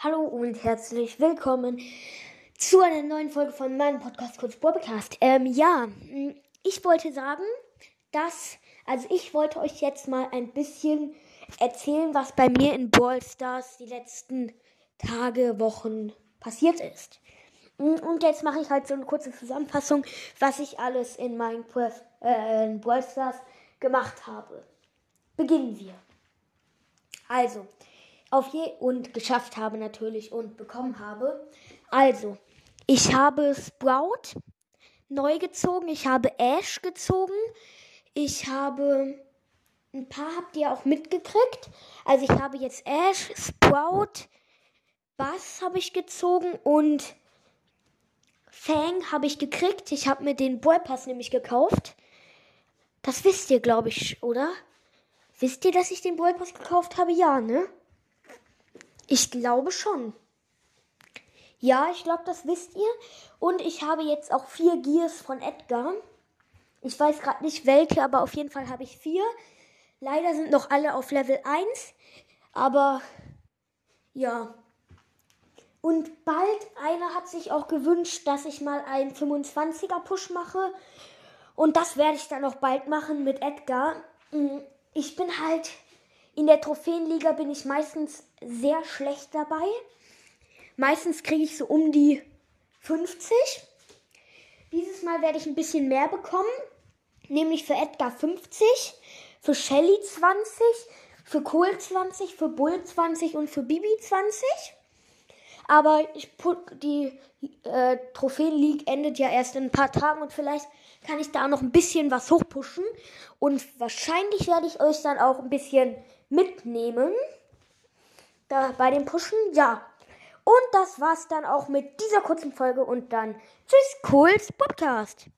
Hallo und herzlich willkommen zu einer neuen Folge von meinem Podcast Kurz Podcast. Ähm, ja, ich wollte sagen, dass, also ich wollte euch jetzt mal ein bisschen erzählen, was bei mir in Brawl Stars die letzten Tage, Wochen passiert ist. Und jetzt mache ich halt so eine kurze Zusammenfassung, was ich alles in Minecraft, äh, in Brawl Stars gemacht habe. Beginnen wir. Also, auf je und geschafft habe natürlich und bekommen habe. Also, ich habe Sprout neu gezogen, ich habe Ash gezogen, ich habe ein paar habt ihr auch mitgekriegt. Also ich habe jetzt Ash, Sprout, Bass habe ich gezogen und Fang habe ich gekriegt. Ich habe mir den Ballpass nämlich gekauft. Das wisst ihr, glaube ich, oder? Wisst ihr, dass ich den Ballpass gekauft habe? Ja, ne? Ich glaube schon. Ja, ich glaube, das wisst ihr. Und ich habe jetzt auch vier Gears von Edgar. Ich weiß gerade nicht welche, aber auf jeden Fall habe ich vier. Leider sind noch alle auf Level 1. Aber ja. Und bald einer hat sich auch gewünscht, dass ich mal einen 25er Push mache. Und das werde ich dann auch bald machen mit Edgar. Mm, ich bin halt in der Trophäenliga bin ich meistens sehr schlecht dabei. Meistens kriege ich so um die 50. Dieses Mal werde ich ein bisschen mehr bekommen. Nämlich für Edgar 50, für Shelly 20, für Kohl 20, für Bull 20 und für Bibi 20. Aber ich die äh, Trophäen League endet ja erst in ein paar Tagen und vielleicht kann ich da noch ein bisschen was hochpushen. Und wahrscheinlich werde ich euch dann auch ein bisschen mitnehmen. Da bei dem Pushen, ja. Und das war's dann auch mit dieser kurzen Folge und dann tschüss, Kohls Podcast.